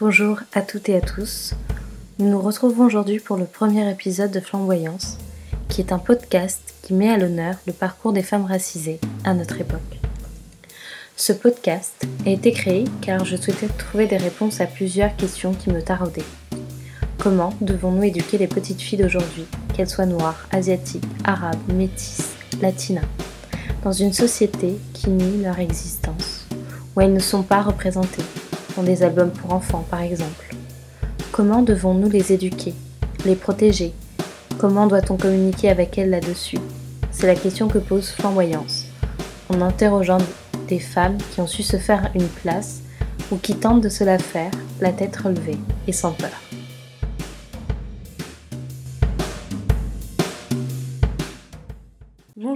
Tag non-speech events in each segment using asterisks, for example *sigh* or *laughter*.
Bonjour à toutes et à tous. Nous nous retrouvons aujourd'hui pour le premier épisode de Flamboyance, qui est un podcast qui met à l'honneur le parcours des femmes racisées à notre époque. Ce podcast a été créé car je souhaitais trouver des réponses à plusieurs questions qui me taraudaient. Comment devons-nous éduquer les petites filles d'aujourd'hui, qu'elles soient noires, asiatiques, arabes, métisses, latinas, dans une société qui nie leur existence, où elles ne sont pas représentées, dans des albums pour enfants par exemple. Comment devons-nous les éduquer, les protéger? Comment doit-on communiquer avec elles là-dessus? C'est la question que pose Flamboyance, en interrogeant des femmes qui ont su se faire une place ou qui tentent de se la faire, la tête relevée et sans peur.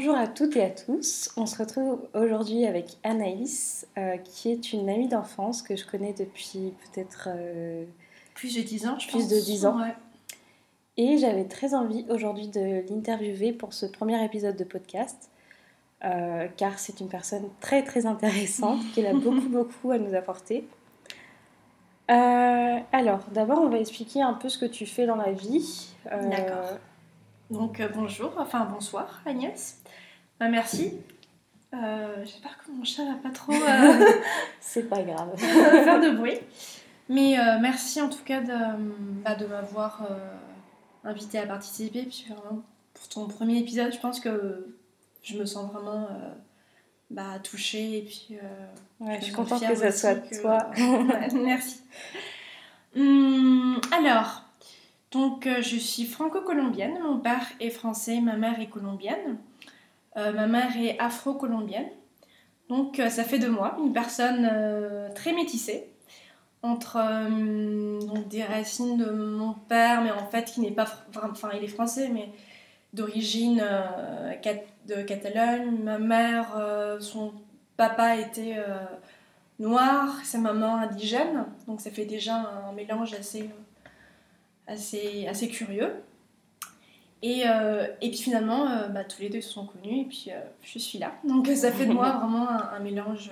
Bonjour à toutes et à tous. On se retrouve aujourd'hui avec Anaïs, euh, qui est une amie d'enfance que je connais depuis peut-être euh, plus de 10 ans, je plus de 10 ans. Et j'avais très envie aujourd'hui de l'interviewer pour ce premier épisode de podcast, euh, car c'est une personne très très intéressante, *laughs* qui a beaucoup beaucoup à nous apporter. alors, d'abord, on va expliquer un peu ce que tu fais dans la vie. D'accord. Donc bonjour, enfin bonsoir Agnès. Bah, merci. Euh, J'espère que mon chat va pas trop. Euh, *laughs* c'est pas grave. *laughs* faire de bruit. Mais euh, merci en tout cas de, bah, de m'avoir euh, invité à participer. Puis vraiment, pour ton premier épisode, je pense que je me sens vraiment bah, touchée. Et puis, ouais, je suis contente que ça soit toi. *laughs* merci. Hum, alors, donc je suis franco-colombienne. Mon père est français, ma mère est colombienne. Euh, ma mère est afro-colombienne. Donc euh, ça fait de moi une personne euh, très métissée entre donc des racines de mon père, mais en fait qui n'est pas, enfin il est français, mais d'origine de Catalogne. Ma mère, son papa était noir, sa maman indigène, donc ça fait déjà un mélange assez, assez, assez curieux. Et, euh, et puis finalement, euh, bah, tous les deux se sont connus et puis euh, je suis là. Donc ça fait de moi *laughs* vraiment un, mélange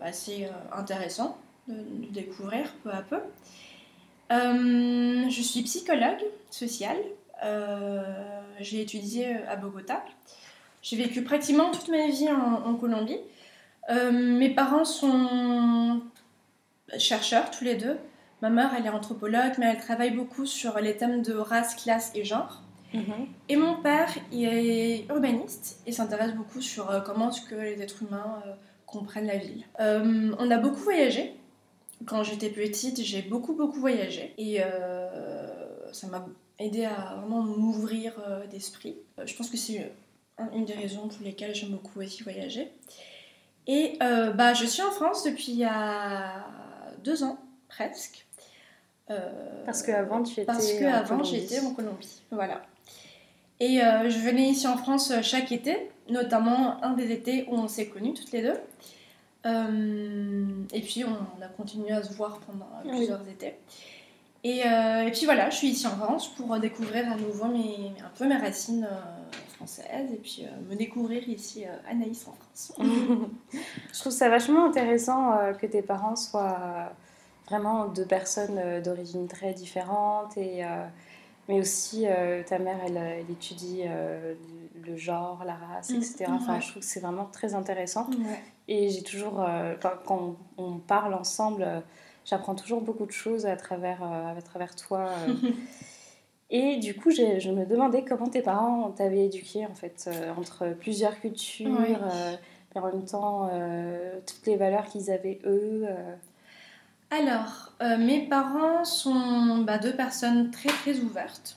assez intéressant de, découvrir peu à peu. je suis psychologue sociale. J'ai étudié à Bogota. J'ai vécu pratiquement toute ma vie en, en Colombie. mes parents sont chercheurs tous les deux. Ma mère, elle est anthropologue, mais elle travaille beaucoup sur les thèmes de race, classe et genre. Mhm. Et mon père, il est urbaniste et s'intéresse beaucoup sur euh, comment est-ce que les êtres humains euh, comprennent la ville. Euh, on a beaucoup voyagé. Quand j'étais petite, j'ai beaucoup, beaucoup voyagé. Et ça m'a aidé à vraiment m'ouvrir d'esprit. je pense que c'est une des raisons pour lesquelles j'aime beaucoup aussi voyager. Et bah, je suis en France depuis il y a deux ans, presque. Euh, parce qu'avant, tu étais Parce qu'avant, j'étais en Colombie. Voilà. Et euh, je venais ici en France euh, chaque été, notamment un des étés où on s'est connus toutes les deux. et puis on, a continué à se voir pendant plusieurs étés. Et, et, puis voilà, je suis ici en France pour découvrir à nouveau mes, un peu mes racines françaises et puis me découvrir ici Anaïs en France. *laughs* je trouve ça vachement intéressant que tes parents soient vraiment deux personnes euh, d'origine très différentes et euh, mais aussi euh, ta mère elle, elle étudie le genre la race mm. etc enfin je trouve que c'est vraiment très intéressant. Et j'ai toujours quand on, parle ensemble j'apprends toujours beaucoup de choses à travers à travers toi *laughs* Et du coup, je me demandais comment tes parents t'avaient éduqué, en fait, entre plusieurs cultures, mais en même temps, toutes les valeurs qu'ils avaient eux. Alors, euh, mes parents sont bah, deux personnes très très ouvertes.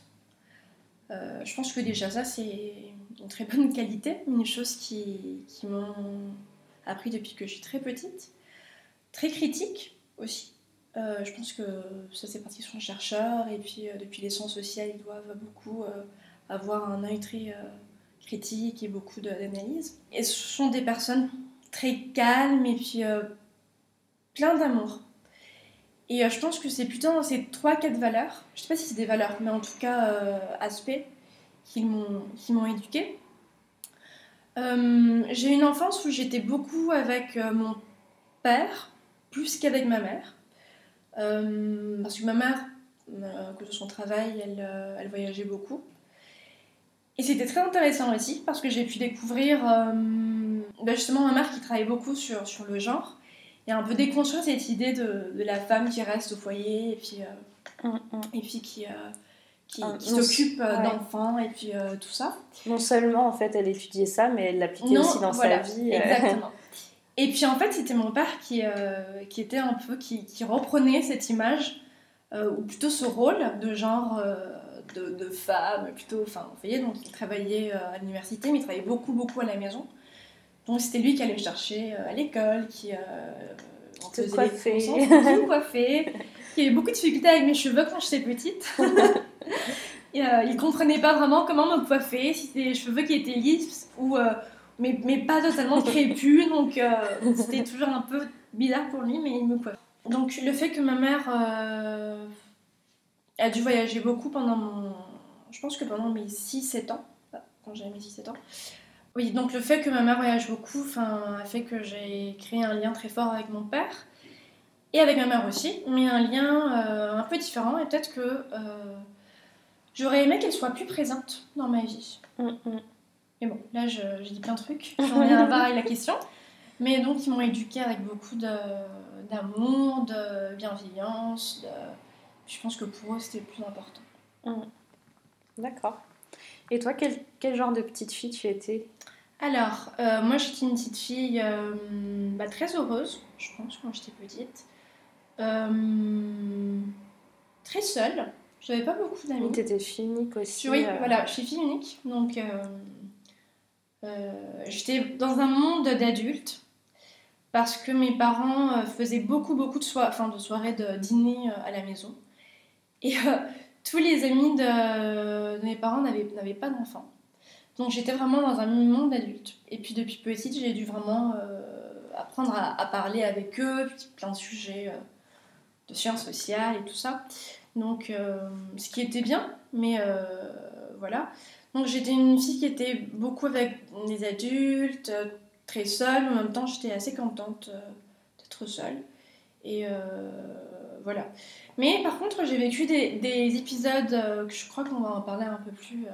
Euh, je pense que déjà ça c'est une très bonne qualité, une chose qui, m'ont appris depuis que je suis très petite. Très critique aussi. Euh, je pense que ça c'est parce qu'ils sont chercheurs et puis depuis les sciences sociales ils doivent beaucoup avoir un œil très critique et beaucoup d'analyse. Et ce sont des personnes très calmes et puis plein d'amour. Et euh, je pense que c'est plutôt dans ces 3-4 valeurs, je sais pas si c'est des valeurs, mais en tout cas euh, aspects qui m'ont éduquée. Euh, j'ai une enfance où j'étais beaucoup avec mon père, plus qu'avec ma mère. Euh, parce que ma mère, à cause de son travail, elle, euh, elle voyageait beaucoup. Et c'était très intéressant aussi parce que j'ai pu découvrir euh, bah, justement ma mère qui travaille beaucoup sur, sur le genre et un peu déconstruire cette idée de, de la femme qui reste au foyer et puis, Mm, mm. et puis qui, qui, Ah, qui non, s'occupe euh, ouais. d'enfants et puis euh, tout ça. Non seulement en fait elle étudiait ça, mais elle l'appliquait aussi dans voilà, sa vie. euh. Exactement. *laughs* Et puis en fait, c'était mon père qui, euh, qui était un peu, qui, qui reprenait cette image, euh, ou plutôt ce rôle de genre euh, de, de femme, plutôt, enfin, vous voyez, donc il travaillait euh, à l'université, mais il travaillait beaucoup, beaucoup à la maison. Donc c'était lui qui allait me chercher euh, à l'école, qui euh, on faisait coiffait. qui me coiffait, *laughs* qui avait beaucoup de difficultés avec mes cheveux quand j'étais petite. *laughs* Et, euh, il comprenait pas vraiment comment me coiffer, si c'était les cheveux qui étaient lisses ou euh, mais, mais pas totalement crépus, *laughs* donc euh, c'était toujours un peu bizarre pour lui, mais il me coiffe. Donc le fait que ma mère a dû voyager beaucoup pendant mon... Je pense que pendant mes 6-7 ans, quand j'avais mes 6-7 ans. Oui, donc le fait que ma mère voyage beaucoup a fait que j'ai créé un lien très fort avec mon père et avec ma mère aussi, mais un lien euh, un peu différent et peut-être que euh, j'aurais aimé qu'elle soit plus présente dans ma vie. Mm, mm. Mais bon, là, je dis plein de trucs rien à voir avec la question. Mais donc, ils m'ont éduquée avec beaucoup de- d'amour, de, bienveillance. De... Je pense que pour eux, c'était le plus important. D'accord. Et toi, quel, quel genre de petite fille tu étais? Alors, euh, moi, j'étais une petite fille euh, bah, très heureuse, je pense, quand j'étais petite. Euh, très seule. J'avais pas beaucoup d'amis. Tu étais fille unique aussi. Oui, voilà, je suis fille unique. Donc, j'étais dans un monde d'adultes parce que mes parents faisaient beaucoup, beaucoup de, enfin, de soirées de dîner à la maison. Et tous les amis de, de mes parents n'avaient pas d'enfants. Donc, j'étais vraiment dans un monde d'adultes. Et puis, depuis petite, j'ai dû vraiment euh, apprendre à, parler avec eux, plein de sujets euh, de sciences sociales et tout ça. Donc, euh, ce qui était bien, mais voilà. Donc, j'étais une fille qui était beaucoup avec les adultes, très seule. En même temps, j'étais assez contente d'être seule. Et voilà. Mais par contre, j'ai vécu des, des épisodes que je crois qu'on va en parler un peu plus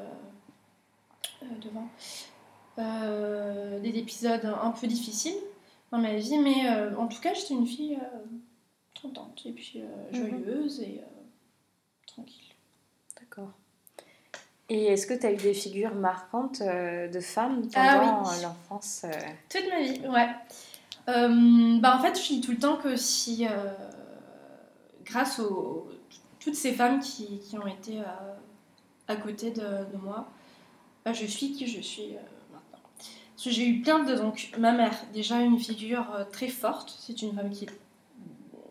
devant. Euh, des épisodes un peu difficiles dans ma vie, mais euh, en tout cas, j'étais une fille euh, contente et puis euh, Mhm. joyeuse et euh, tranquille. D'accord. Et est-ce que tu as eu des figures marquantes euh, de femmes Ah pendant oui. l'enfance euh, Toute ma vie, ouais. Euh, bah en fait, je dis tout le temps que si, euh, grâce aux toutes ces femmes qui, qui ont été euh, à côté de, de moi, je suis qui je suis euh, maintenant. Parce que j'ai eu plein de... Donc, ma mère, déjà une figure euh, très forte. C'est une femme qui est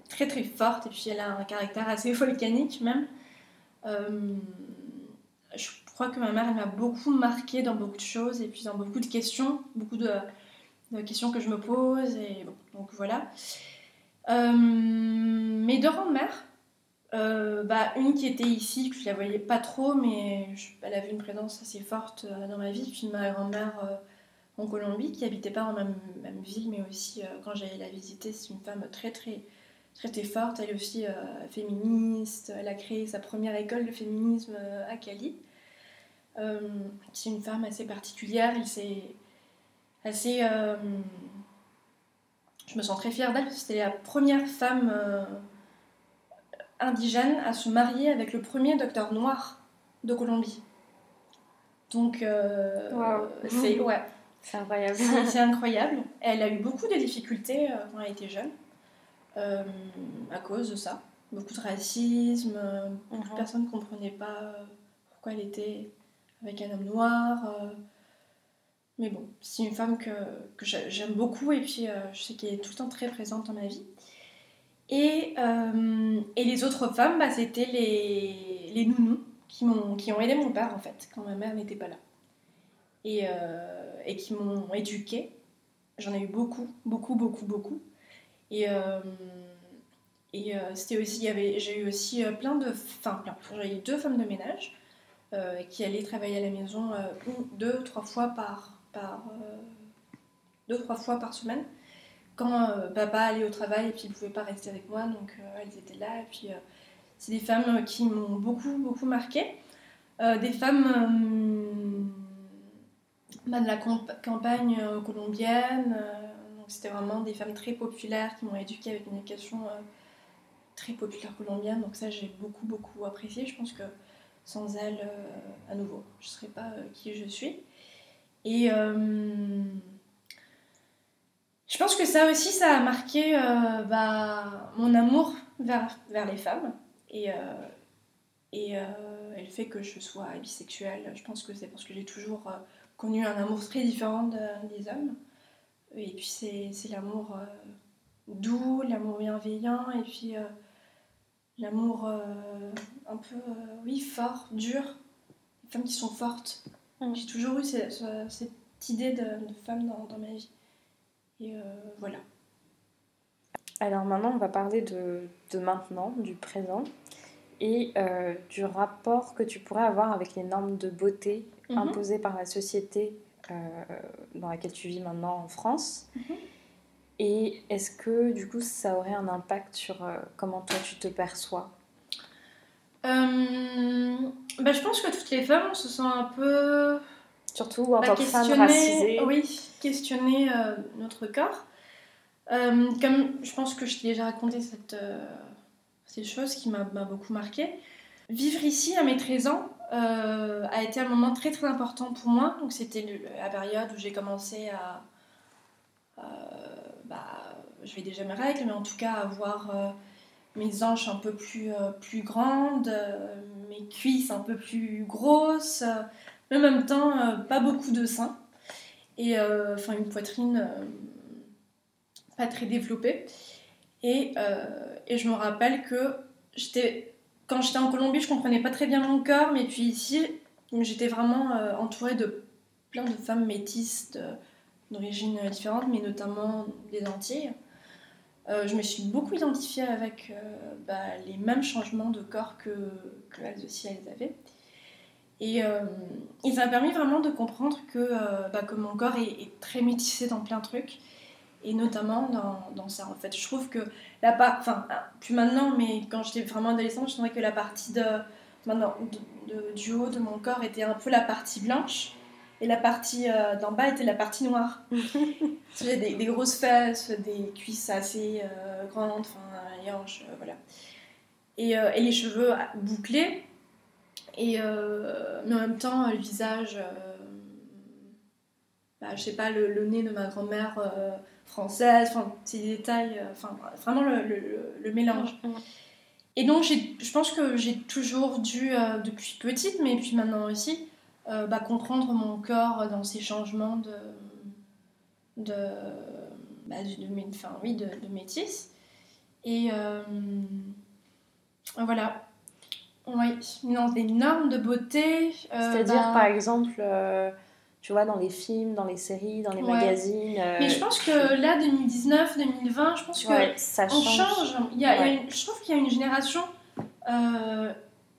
très très forte et puis elle a un caractère assez *laughs* volcanique même. Euh, je crois que ma mère, elle m'a beaucoup marqué dans beaucoup de choses et puis dans beaucoup de questions, beaucoup de, questions que je me pose et donc voilà. Euh, mes deux grandes-mères, euh, bah, une qui était ici, que je la voyais pas trop, mais je- elle avait une présence assez forte euh, dans ma vie, puis ma grand-mère euh, en Colombie, qui habitait pas la même, même ville, mais aussi quand j'allais la visiter, c'est une femme très très très très forte, elle est aussi féministe, elle a créé sa première école de féminisme à Cali. C'est une femme assez particulière, elle s'est assez. je me sens très fière d'elle c'était la première femme indigène à se marier avec le premier docteur noir de Colombie. Donc, euh, c'est ouais, C'est incroyable. *laughs* c'est incroyable. Elle a eu beaucoup de difficultés euh, quand elle était jeune euh, à cause de ça. Beaucoup de racisme, beaucoup de Mhm. personnes ne comprenaient pas pourquoi elle était avec un homme noir. Mais bon, c'est une femme que, que j'a- j'aime beaucoup et puis je sais qu'elle est tout le temps très présente dans ma vie. Et, euh, et les autres femmes, bah, c'était les, les nounous qui, m'ont, qui ont aidé mon père en fait, quand ma mère n'était pas là. Et, euh, qui m'ont éduquée. J'en ai eu beaucoup, beaucoup, beaucoup, beaucoup. Et, euh, c'était aussi, j'ai eu aussi plein de, enfin plein, j'ai eu deux femmes de ménage qui allaient travailler à la maison deux, trois fois par, deux, trois fois par semaine quand papa allait au travail et puis il pouvait pas rester avec moi, donc elles étaient là. Et puis c'est des femmes qui m'ont beaucoup, beaucoup marqué. des femmes bah, de la campagne colombienne. donc c'était vraiment des femmes très populaires qui m'ont éduquée avec une éducation très populaire colombienne. Donc ça j'ai beaucoup, beaucoup apprécié. Je pense que sans elles, à nouveau, je ne serais pas qui je suis. Et je pense que ça aussi, ça a marqué euh, bah, mon amour vers, vers les femmes et, euh, et, euh, le fait que je sois bisexuelle. Je pense que c'est parce que j'ai toujours connu un amour très différent des hommes. Et puis c'est l'amour doux, l'amour bienveillant et puis l'amour un peu, oui, fort, dur. Les femmes qui sont fortes. Mm. J'ai toujours eu cette, cette idée de, de femme dans, dans ma vie. Et euh, voilà. Alors maintenant, on va parler de, de maintenant, du présent, et euh, du rapport que tu pourrais avoir avec les normes de beauté mhm. imposées par la société euh, dans laquelle tu vis maintenant en France. Mhm. Et est-ce que du coup ça aurait un impact sur comment toi tu te perçois? Bah, Je pense que toutes les femmes se sentent un peu Surtout en bah, tant que femme racisée. Oui, questionner euh, notre corps. Euh, comme je pense que je t'ai déjà raconté cette, euh, ces choses qui m'a beaucoup marqué. Vivre ici à mes 13 ans a été un moment très très important pour moi. Donc c'était la période où j'ai commencé à... bah, je vais déjà mes règles, mais en tout cas avoir mes hanches un peu plus, plus grandes, mes cuisses un peu plus grosses, mais en même temps, euh, pas beaucoup de seins. Et euh, enfin, une poitrine euh, pas très développée. Et, je me rappelle que j'étais, quand j'étais en Colombie, je comprenais pas très bien mon corps, mais puis ici, j'étais vraiment entourée de plein de femmes métisses d'origine différente, mais notamment des Antilles. je me suis beaucoup identifiée avec bah, les mêmes changements de corps que, que elles aussi elles avaient. Et, euh, ça m'a permis vraiment de comprendre que, euh, bah, que mon corps est, très métissé dans plein de trucs, et notamment dans, dans ça en fait. Je trouve que la part, enfin, plus maintenant, mais quand j'étais vraiment adolescente, je trouvais que la partie de, maintenant, de, du haut de mon corps était un peu la partie blanche, et la partie euh, d'en bas était la partie noire. *laughs* J'ai des, des, grosses fesses, des cuisses assez grandes, enfin, les hanches, voilà. Et, et les cheveux bouclés. Et, euh, mais en même temps, le visage, euh, bah, je sais pas, le, nez de ma grand-mère euh, française, enfin, ces détails, enfin, vraiment le, le, mélange. Et donc, je pense que j'ai toujours dû, depuis petite, mais puis maintenant aussi, bah, comprendre mon corps dans ces changements de, de, bah, de, enfin, oui, de, de métis. Et voilà. Oui, dans des normes de beauté. Euh, C'est-à-dire, bah par exemple, euh, tu vois, dans les films, dans les séries, dans les magazines. Euh, Mais je pense que là, 2019, 2020, je pense que ça change. Il y a, je trouve qu'il y a une génération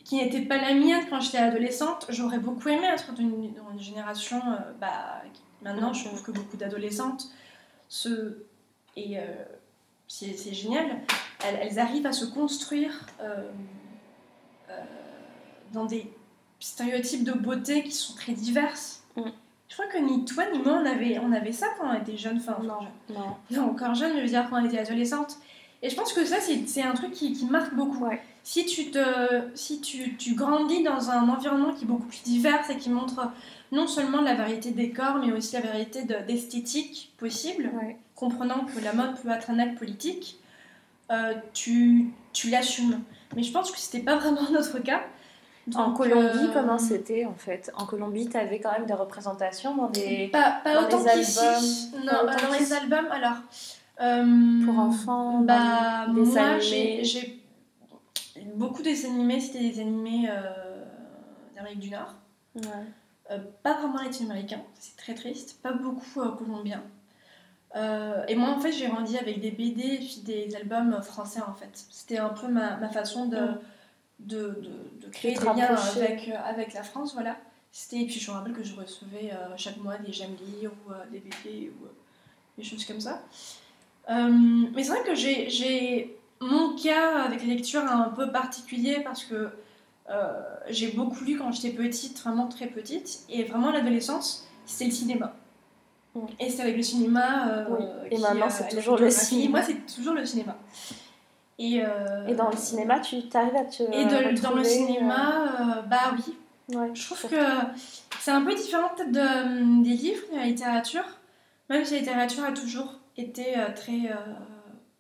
qui n'était pas la mienne quand j'étais adolescente. J'aurais beaucoup aimé être dans une, génération. bah, maintenant, je trouve que beaucoup d'adolescentes se. Et c'est génial. Elles, elles, arrivent à se construire dans des stéréotypes de beauté qui sont très diverses. Mm. Je crois que ni toi ni moi on avait, on avait ça quand on était jeune, enfin non, non. non encore jeune, je veux dire quand on était adolescente. Et je pense que ça c'est un truc qui, qui, marque beaucoup. Si, tu, te, si tu, tu, grandis dans un environnement qui est beaucoup plus divers et qui montre non seulement la variété des corps, mais aussi la variété d'esthétique possible, comprenant que la mode peut être un acte politique, euh, tu, tu l'assumes. Mais je pense que c'était pas vraiment notre cas en Colombie, euh, comment c'était en fait? En Colombie, tu avais quand même des représentations dans des, pas, pas dans autant qu'ici. Non, dans les albums, alors. Euh, Pour enfants, bah, moi, j'ai beaucoup des animés, c'était des animés euh, d'Amérique du Nord. Ouais. pas vraiment latino-américains, c'est très triste. Pas beaucoup colombiens. Et moi, en fait, j'ai grandi avec des BD et puis des albums français, en fait. C'était un peu ma, ma façon de, de, de, créer des liens avec, euh, avec la France, voilà. C'était, et puis je me rappelle que je recevais euh, chaque mois des Jamli ou euh, des BD ou des choses comme ça. mais c'est vrai que j'ai mon cas avec les lectures un peu particulier parce que j'ai beaucoup lu quand j'étais petite, vraiment très petite, et vraiment l'adolescence, c'était le cinéma. Mm. Et c'est avec le cinéma. et maintenant, c'est toujours le cinéma. Moi, c'est toujours le cinéma. Et, et dans le cinéma, tu arrives à te. Et dans le cinéma, bah oui, je trouve que c'est un peu différent peut-être de, des livres, de la littérature, même si la littérature a toujours été euh, très euh,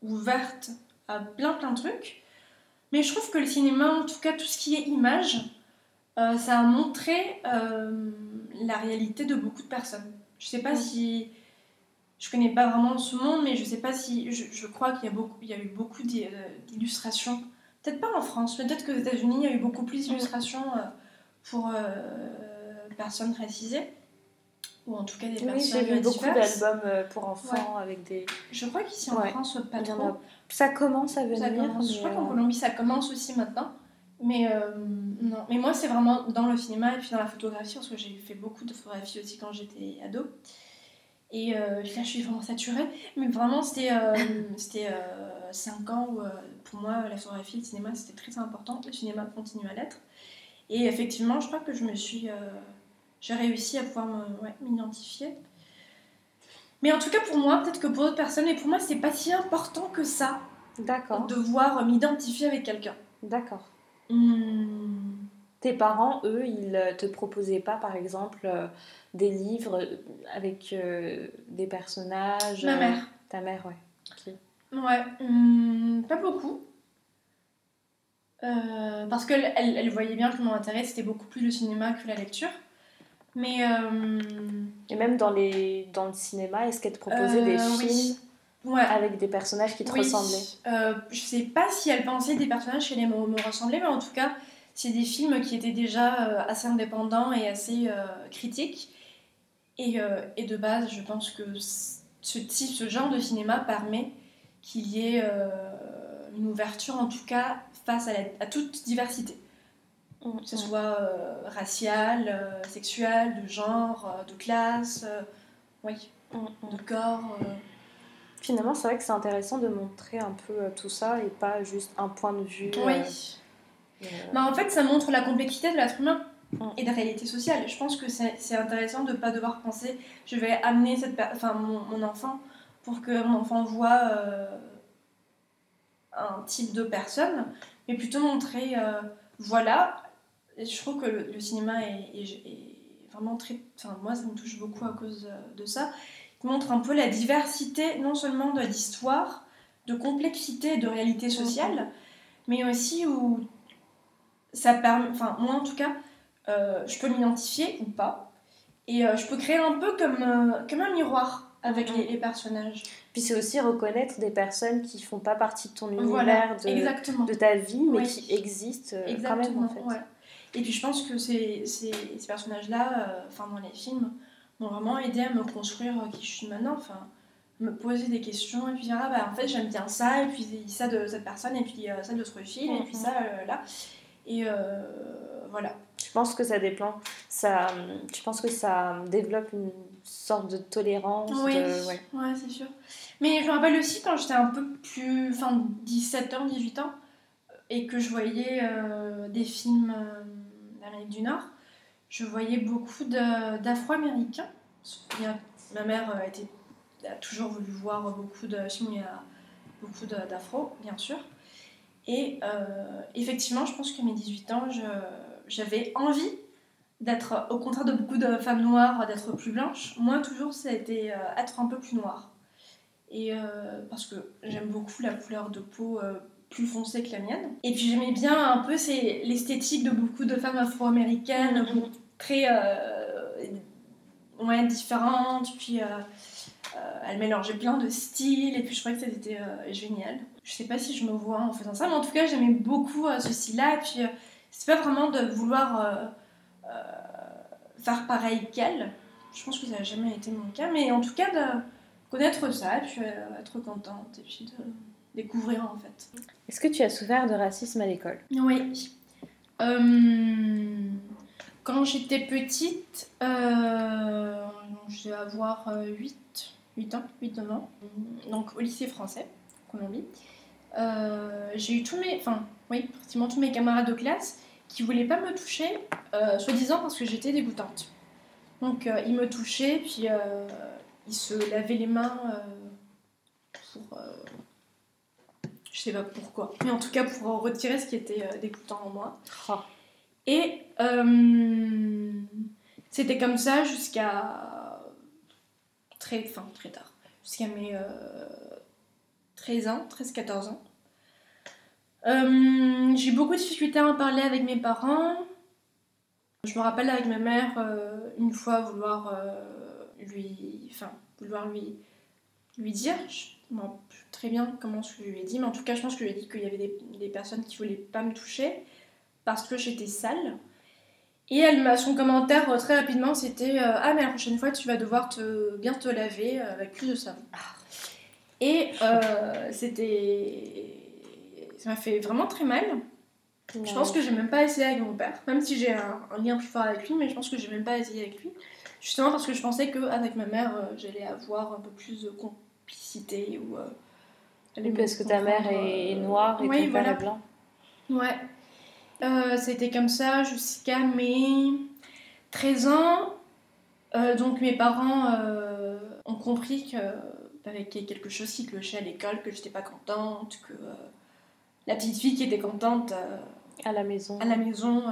ouverte à plein plein de trucs. Mais je trouve que le cinéma, en tout cas tout ce qui est image, euh, ça a montré la réalité de beaucoup de personnes. Je sais pas si... Je connais pas vraiment ce monde, mais je sais pas si... Je, crois qu'il y, a beaucoup, il y a eu beaucoup d'illustrations. Peut-être pas en France, peut-être qu'aux États-Unis, il y a eu beaucoup plus d'illustrations pour euh, personnes racisées ou en tout cas des oui, personnes j'ai vu beaucoup d'albums euh, pour enfants avec des. Je crois qu'ici en France pas trop. Ça commence à venir. Je crois qu'en euh, Colombie ça commence aussi maintenant. Mais non, mais moi c'est vraiment dans le cinéma et puis dans la photographie parce que j'ai fait beaucoup de photographie aussi quand j'étais ado. Et là je suis vraiment saturée. Mais vraiment c'était *coughs* c'était 5 ans où pour moi la photographie, le cinéma c'était très important. Le cinéma continue à l'être. Et effectivement, je crois que je me suis. Euh, j'ai réussi à pouvoir m'identifier. Mais en tout cas, pour moi, peut-être que pour d'autres personnes, et pour moi, c'est pas si important que ça. D'accord. De voir m'identifier avec quelqu'un. D'accord. Hmm. Tes parents, eux, ils te proposaient pas, par exemple, euh, des livres avec euh, des personnages Ma mère. Ta mère, ouais. Ouais, hmm, pas beaucoup. Euh, parce qu'elle elle, voyait bien que mon intérêt c'était beaucoup plus le cinéma que la lecture. Mais. Euh, Et même dans, les, dans le cinéma, est-ce qu'elle te proposait des euh, films avec des personnages qui te ressemblaient Je sais pas si elle pensait des personnages qui allaient me, me ressembler, mais en tout cas, c'est des films qui étaient déjà assez indépendants et assez critiques. Et, et, de base, je pense que ce type, ce genre de cinéma permet qu'il y ait une ouverture, en tout cas, face à, toute diversité. Mm, que ce mm. soit euh, raciale, euh, sexuelle, de genre, euh, de classe, oui, mm, de corps. Finalement, c'est vrai que c'est intéressant de montrer un peu tout ça et pas juste un point de vue. Oui. Bah, en fait, ça montre la complexité de l'être humain et de la réalité sociale. Je pense que c'est intéressant de ne pas devoir penser je vais amener cette enfin, mon, mon, enfant pour que mon enfant voit un type de personne, mais plutôt montrer, euh, voilà, je trouve que le, cinéma est, vraiment très... Enfin, moi, ça me touche beaucoup à cause de ça. Montre un peu la diversité, non seulement de l'histoire, de complexité, de réalité sociale, mais aussi où ça permet... Enfin, moi, en tout cas, euh, je peux m'identifier ou pas. Et euh, je peux créer un peu comme, comme un miroir avec mm. les, personnages. Puis c'est aussi reconnaître des personnes qui font pas partie de ton univers, de, de, ta vie, mais qui existent euh, quand même en fait. Et puis je pense que ces, ces, ces personnages-là, euh, enfin dans les films, m'ont vraiment aidé à me construire euh, qui je suis maintenant. Enfin, me poser des questions et puis dire ah bah en fait j'aime bien ça et puis ça de cette personne et puis ça de l'autre film et puis mm-hmm. ça là et voilà je pense que ça dépend ça je pense que ça développe une sorte de tolérance. Oui, ouais, c'est sûr. Mais je me rappelle aussi quand j'étais un peu plus. Enfin, 17 ans, 18 ans, et que je voyais euh, des films euh, d'Amérique du Nord, je voyais beaucoup d'Afro-Américains. Ma mère a, été, a toujours voulu voir beaucoup de films beaucoup d'Afro, bien sûr. Et euh, effectivement, je pense que mes 18 ans, j'avais envie d'être, au contraire de beaucoup de femmes noires, d'être plus blanches. Moi, toujours, ça euh, être un peu plus noire. Et euh, parce que j'aime beaucoup la couleur de peau euh, plus foncée que la mienne. Et puis j'aimais bien un peu l'esthétique de beaucoup de femmes afro-américaines. Très ouais, différentes. Puis elles mélangeaient plein de styles. Et puis je trouvais que c'était génial. Je sais pas si je me vois en faisant ça, mais en tout cas, j'aimais beaucoup ce style-là. Et puis c'est pas vraiment de vouloir faire pareil qu'elle. Je pense que ça n'a jamais été mon cas, mais en tout cas de connaître ça et puis euh, être contente et puis de découvrir en fait. Est-ce que tu as souffert de racisme à l'école? Oui. Euh, quand j'étais petite, euh, je vais avoir 8, 8 ans, 8-9 ans, donc au lycée français, Colombie. j'ai eu tous mes, enfin, oui, pratiquement tous mes camarades de classe qui voulaient pas me toucher, soi-disant parce que j'étais dégoûtante. Donc ils me touchaient, puis ils se lavaient les mains pour je sais pas pourquoi. Mais en tout cas, pour retirer ce qui était euh, dégoûtant en moi. Oh. Et euh, c'était comme ça jusqu'à très, enfin, très tard. Jusqu'à mes 13 euh, ans, 13-14 ans. j'ai eu beaucoup de difficultés à en parler avec mes parents. Je me rappelle avec ma mère, une fois vouloir lui, enfin, vouloir lui, lui dire, très bien comment je lui ai dit, mais en tout cas, je pense que je lui ai dit qu'il y avait des, personnes qui voulaient pas me toucher parce que j'étais sale. Et elle m'a son commentaire euh, très rapidement, c'était euh, ah mais la prochaine fois tu vas devoir te bien te laver euh, avec plus de savon. Et c'était ça m'a fait vraiment très mal. Je pense que j'ai même pas essayé avec mon père, même si j'ai un, lien plus fort avec lui, mais je pense que j'ai même pas essayé avec lui, justement parce que je pensais qu'avec ma mère j'allais avoir un peu plus de complicité ou oui, parce que ta mère est noire et ton père est blanc. Ouais. Euh, C'était comme ça jusqu'à mes 13 ans. Euh, donc mes parents euh, ont compris que avait quelque chose qui clochait à l'école, que j'étais pas contente, que la petite fille qui était contente à la maison, à la maison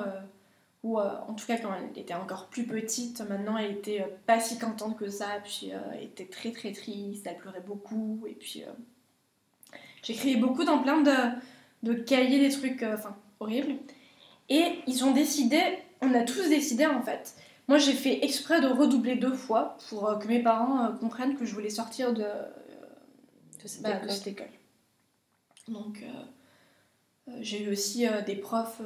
ou en tout cas quand elle était encore plus petite, maintenant elle était pas si contente que ça, puis elle était très très triste, elle pleurait beaucoup. Et puis J'écrivais beaucoup dans plein de, de cahiers, des trucs enfin horribles. Et ils ont décidé, on a tous décidé en fait. Moi j'ai fait exprès de redoubler deux fois pour euh, que mes parents euh, comprennent que je voulais sortir de, bah, de, cette, école. Donc j'ai eu aussi des profs,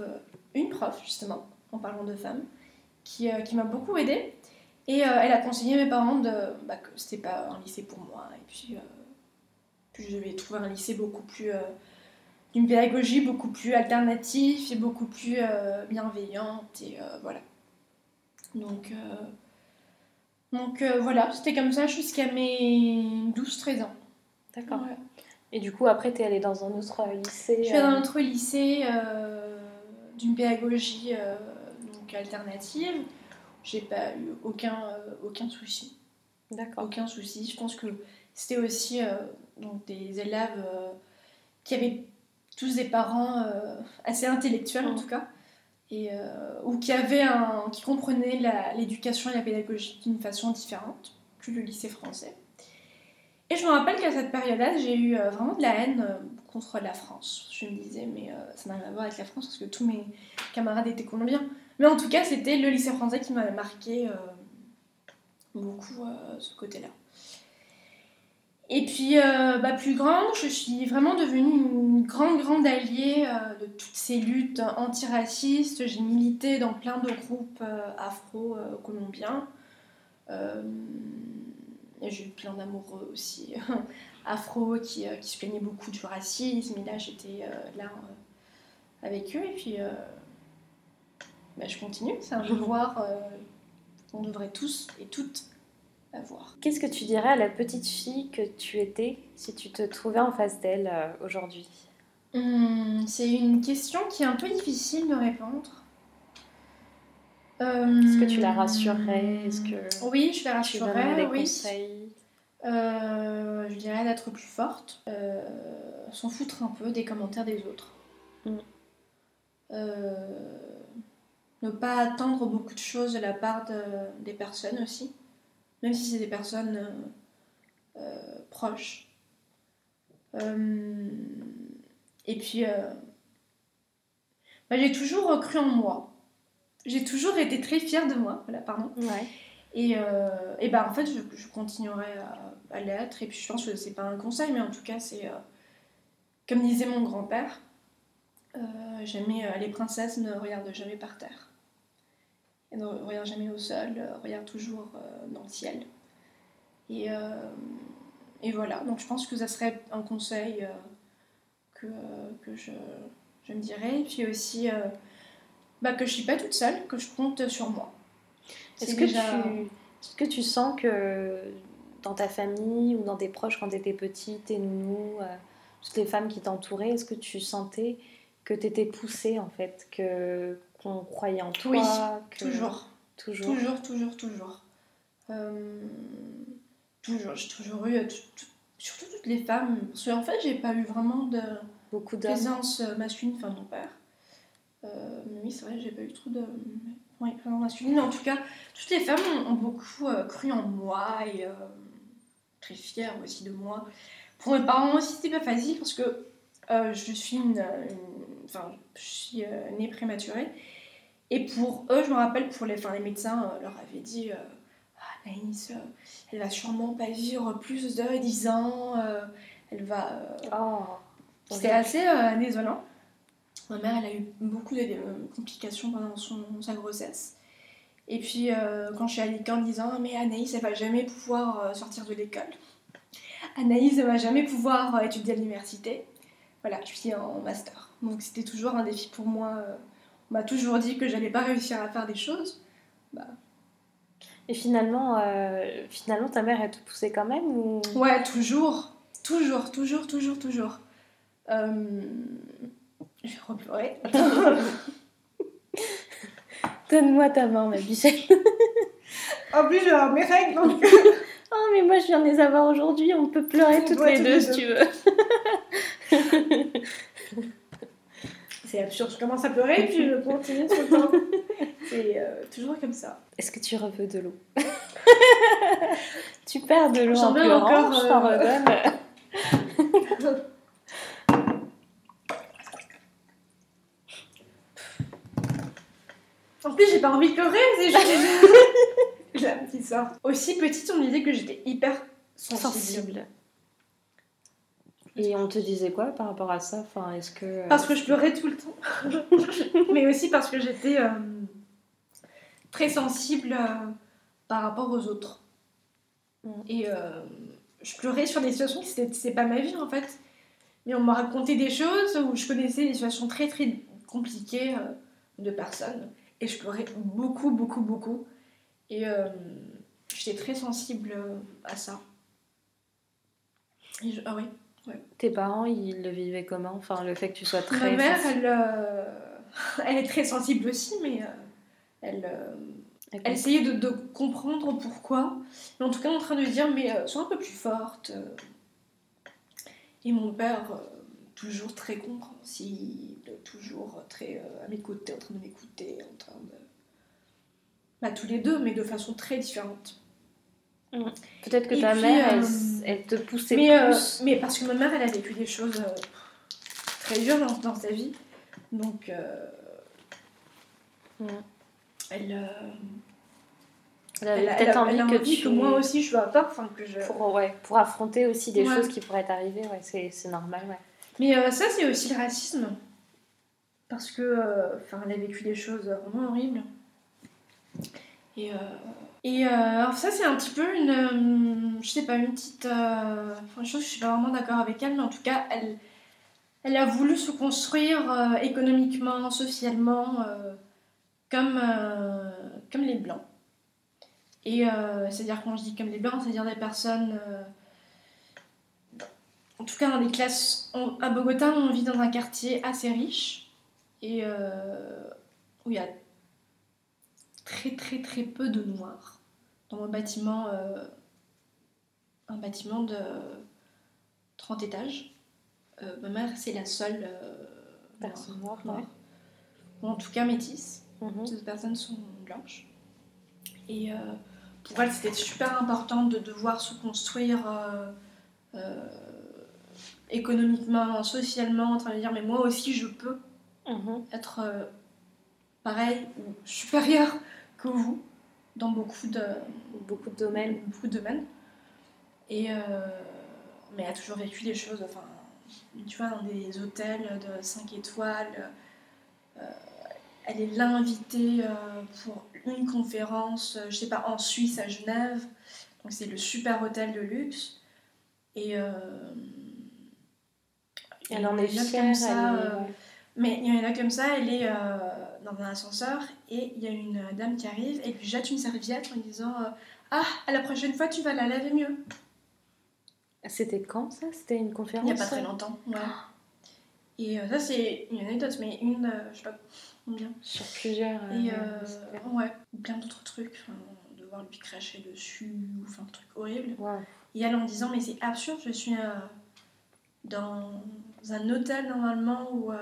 une prof justement, en parlant de femmes, qui, qui m'a beaucoup aidée. Et elle a conseillé mes parents de, bah, que c'était pas un lycée pour moi. Et puis je vais trouver un lycée beaucoup plus. Euh, d'une pédagogie beaucoup plus alternative et beaucoup plus euh, bienveillante. Et euh, voilà. Donc. donc voilà, c'était comme ça jusqu'à mes 12-13 ans. D'accord. Et du coup, après, tu es allée dans un autre lycée Je suis dans un autre lycée d'une pédagogie donc alternative. J'ai pas eu aucun, aucun souci. D'accord. Aucun souci. Je pense que c'était aussi donc des élèves euh, qui avaient tous des parents euh, assez intellectuels en tout cas, et, euh, ou qui, avaient un, qui comprenaient l'éducation et la pédagogie d'une façon différente que le lycée français. Et je me rappelle qu'à cette période-là, j'ai eu vraiment de la haine contre la France. Je me disais, mais ça n'a rien à voir avec la France parce que tous mes camarades étaient colombiens. Mais en tout cas, c'était le lycée français qui m'avait marqué beaucoup ce côté-là. Et puis, euh, bah, plus grande, je suis vraiment devenue une grande, grande alliée euh, de toutes ces luttes antiracistes. J'ai milité dans plein de groupes euh, afro-colombiens. j'ai eu plein d'amoureux aussi *laughs* afro qui, qui, se plaignaient beaucoup du racisme. Et là, j'étais là avec eux. Et puis, bah, je continue. C'est un devoir qu'on devrait tous et toutes Qu'est-ce que tu dirais à la petite fille que tu étais si tu te trouvais en face d'elle euh, aujourd'hui? Hmm, C'est une question qui est un peu difficile de répondre. Est-ce que tu la rassurerais? Est-ce que oui, je la rassurerais. Des oui. conseils? Euh, je dirais d'être plus forte, euh, s'en foutre un peu des commentaires des autres. Hmm. ne pas attendre beaucoup de choses de la part des personnes aussi même si c'est des personnes euh, euh, proches. Euh, et puis, bah, j'ai toujours cru en moi. J'ai toujours été très fière de moi. Voilà, pardon. Et, et bah, en fait, je, continuerai à, l'être. Et puis, je pense que c'est pas un conseil, mais en tout cas, c'est comme disait mon grand-père jamais les princesses ne regardent jamais par terre ne regarde jamais au sol, euh, regarde toujours euh, dans le ciel. Et, euh, et, voilà, donc je pense que ça serait un conseil que, que je, je, me dirais. Et puis aussi bah, que je suis pas toute seule, que je compte sur moi. Est-ce que, tu, est que tu sens que dans ta famille ou dans tes proches quand tu étais petite, tes nounous, euh, toutes les femmes qui t'entouraient, est-ce que tu sentais que tu étais poussée en fait, que qu'on croyait en toi Oui, que- toujours. Toujours. Toujours, toujours, toujours. Euh, toujours, j'ai toujours eu, euh, tout- tout- surtout toutes les femmes, parce qu'en fait, j'ai pas eu vraiment de Beaucoup présence euh, masculine, enfin mon père. Euh, mais oui, c'est vrai, j'ai pas eu trop de ouais, présence masculine, mais en tout cas, toutes les femmes ont, ont beaucoup euh, cru en moi et très fières aussi de moi. Pour mes parents aussi, c'était pas facile parce que je suis une, enfin, je suis née prématurée. Et pour eux, je me rappelle, pour les, enfin, les médecins euh, leur avaient dit euh, Ah, Naïs, euh, elle va sûrement pas vivre plus de 10 ans, elle va. Oh. C'était assez euh, désolant. Ma mère, elle a eu beaucoup de euh, complications pendant son, sa grossesse. Et puis, euh, quand je suis à l'école en disant Mais Anaïs, elle va jamais pouvoir sortir de l'école. Anaïs, elle va jamais pouvoir étudier à l'université. Voilà, je suis en master. Donc, c'était toujours un défi pour moi. On m'a toujours dit que j'allais pas réussir à faire des choses. Et finalement, euh, finalement, ta mère, elle te poussait quand même ou... Ouais, toujours. Toujours, toujours, toujours, toujours. Euh, Je vais repleurer. *laughs* Donne-moi ta main, ma bichette. *laughs* En plus, je vais avoir mes règles, donc *laughs* Oh, mais moi, je viens de les avoir aujourd'hui. On peut pleurer toutes Ouais, les toutes deux, les si deux. tu veux. C'est absurde. Je commence à pleurer et puis je *laughs* continue tout le temps. C'est euh, toujours comme ça. Est-ce que tu reveux de l'eau? *laughs* Tu perds de l'eau en pleurant, encore, je t'en euh, redonne. En plus, j'ai pas envie de pleurer, c'est juste. j'ai *laughs* un petit sort. Aussi petite, on me disait que j'étais hyper sensible. Sensible. Et on te disait quoi par rapport à ça? Enfin, est-ce que... euh, Parce que je pleurais tout le temps. *laughs* Mais aussi parce que j'étais euh, très sensible euh, par rapport aux autres. Mm. Et euh, je pleurais sur des situations qui c'est pas ma vie en fait. Mais on m'a raconté des choses où je connaissais des situations très très compliquées de personnes. Et je pleurais beaucoup, beaucoup, beaucoup. Et j'étais très sensible à ça. Et je- ah oui. Tes parents, ils le vivaient comment? Enfin, le fait que tu sois très... Ma mère, elle, euh, *laughs* elle est très sensible aussi, mais euh, elle, euh, elle essayait de, de comprendre pourquoi. Mais en tout cas, en train de dire, mais sois un peu plus forte. Et mon père, toujours très compréhensible, toujours très à mes côtés, en train de m'écouter, en train de... Bah, tous les deux, mais de façon très différente. Peut-être que Et ta puis, mère, euh, elle, elle te poussait Mais, euh, plus. mais parce que ma mère, elle a vécu des choses euh, très dures dans, dans sa vie. Donc, Mm. elle, Elle avait elle, a- peut-être elle envie elle a que envie tu... que moi aussi je sois pas, enfin que je. Pour, ouais, pour affronter aussi des Ouais. choses qui pourraient t'arriver, ouais, c'est normal, ouais. Mais euh, ça, c'est aussi le racisme. Parce que, euh, elle a vécu des choses vraiment horribles. Et, euh, et euh, ça, c'est un petit peu une, euh, je sais pas, une petite, euh, chose je suis pas vraiment d'accord avec elle, mais en tout cas, elle, elle a voulu se construire euh, économiquement, socialement, comme, comme les blancs. Et c'est-à-dire quand je dis comme les blancs, c'est-à-dire des personnes en tout cas dans des classes à Bogota on vit dans un quartier assez riche et où il y a très très très peu de noirs dans un bâtiment euh, un bâtiment de 30 étages Euh, ma mère c'est la seule euh, Personne noire, noire, ouais. ou en tout cas métisse ces personnes sont blanches. Et pour elle, c'était super important de devoir se construire économiquement, socialement, en train de dire, mais moi aussi, je peux Mhm. être euh, pareil ou supérieur que vous dans beaucoup de, Beaucoup de domaines. beaucoup de domaines. Et, euh, mais elle a toujours vécu des choses, enfin, tu vois, dans des hôtels de 5 étoiles. euh, elle est là invitée euh, pour une conférence, je sais pas, en Suisse, à Genève. Donc c'est le super hôtel de luxe. Et Elle en est fière. comme ça, elle est- ouais. Mais il y en a comme ça, elle est dans un ascenseur et il y a une dame qui arrive et lui jette une serviette en lui disant euh, Ah, à la prochaine fois, tu vas la laver mieux. C'était quand ça? C'était une conférence Il n'y a pas très longtemps. Ouais. Et euh, ça, c'est une anecdote, mais une, euh, je sais pas combien. Sur plusieurs. euh, Et euh, ouais, plein d'autres trucs. Enfin, devoir lui cracher dessus, ou enfin, un truc horrible. Et elle en disant, mais c'est absurde, je suis euh, dans un hôtel normalement où euh,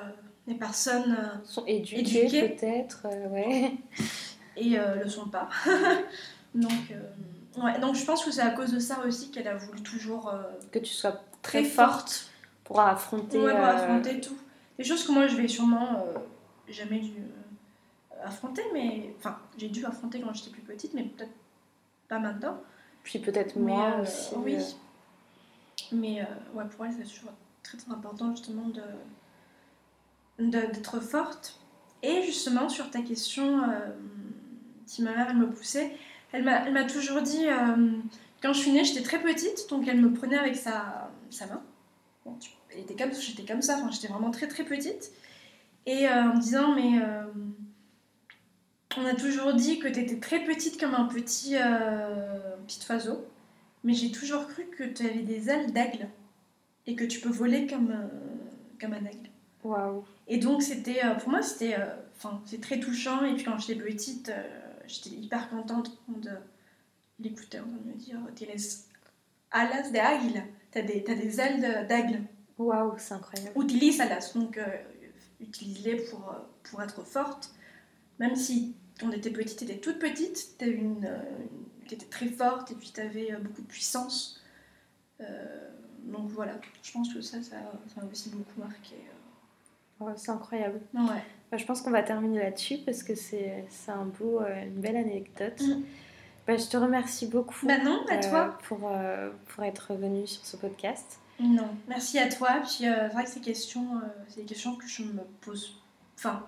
les personnes euh, sont éduqués, Éduqués. peut-être, euh, ouais. *laughs* et euh, le sont pas. *laughs* donc, ouais, donc je pense que c'est à cause de ça aussi qu'elle a voulu toujours Que tu sois très, très forte forte pour affronter. ouais, pour affronter tout. Des choses que moi je vais sûrement jamais dû affronter, mais enfin j'ai dû affronter quand j'étais plus petite, mais peut-être pas maintenant. Puis peut-être moi euh, aussi. Oui. Mais euh, ouais, pour elle, c'est toujours très très important justement de- d'être forte. Et justement, sur ta question, euh, si ma mère elle me poussait, elle m'a toujours dit, euh, quand je suis née, j'étais très petite, donc elle me prenait avec sa, sa main. Bon, elle était comme, j'étais comme ça, j'étais vraiment très très petite. Et euh, en me disant, mais on a toujours dit que tu étais très petite comme un petit, petit oiseau, mais j'ai toujours cru que tu avais des ailes d'aigle et que tu peux voler comme, comme un aigle. Waouh. Et donc, c'était, euh, pour moi, c'était euh, enfin, c'est très touchant. Et puis, quand j'étais petite, euh, j'étais hyper contente de l'écouter en train de me dire Tienes alas de águila. T'as des, t'as des ailes d'aigle. Waouh, c'est incroyable. Utilise alas. Donc, euh, utilise-les pour, euh, pour être forte. Même si, quand t'étais petite, t'étais toute petite, t'avais une, une- t'étais très forte et puis t'avais euh, beaucoup de puissance. Donc, voilà. Je pense que ça ça m'a aussi beaucoup marqué. Ouais, c'est incroyable. Ouais. Bah, je pense qu'on va terminer là-dessus parce que c'est un beau, euh, une belle anecdote. Mm. Bah, je te remercie beaucoup Bah non, à euh, toi. pour, euh, pour être venu sur ce podcast. Non, merci à toi. Puis euh, c'est vrai que ces questions, euh, c'est des questions que je me pose. Enfin,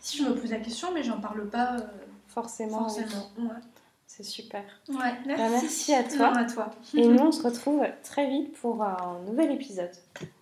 si je me pose la question, mais j'en parle pas euh, Forcément, oui. forcément. Ouais. c'est super. Ouais, merci. Bah, merci à toi. Non, à toi. Et nous, *laughs* on se retrouve très vite pour un nouvel épisode.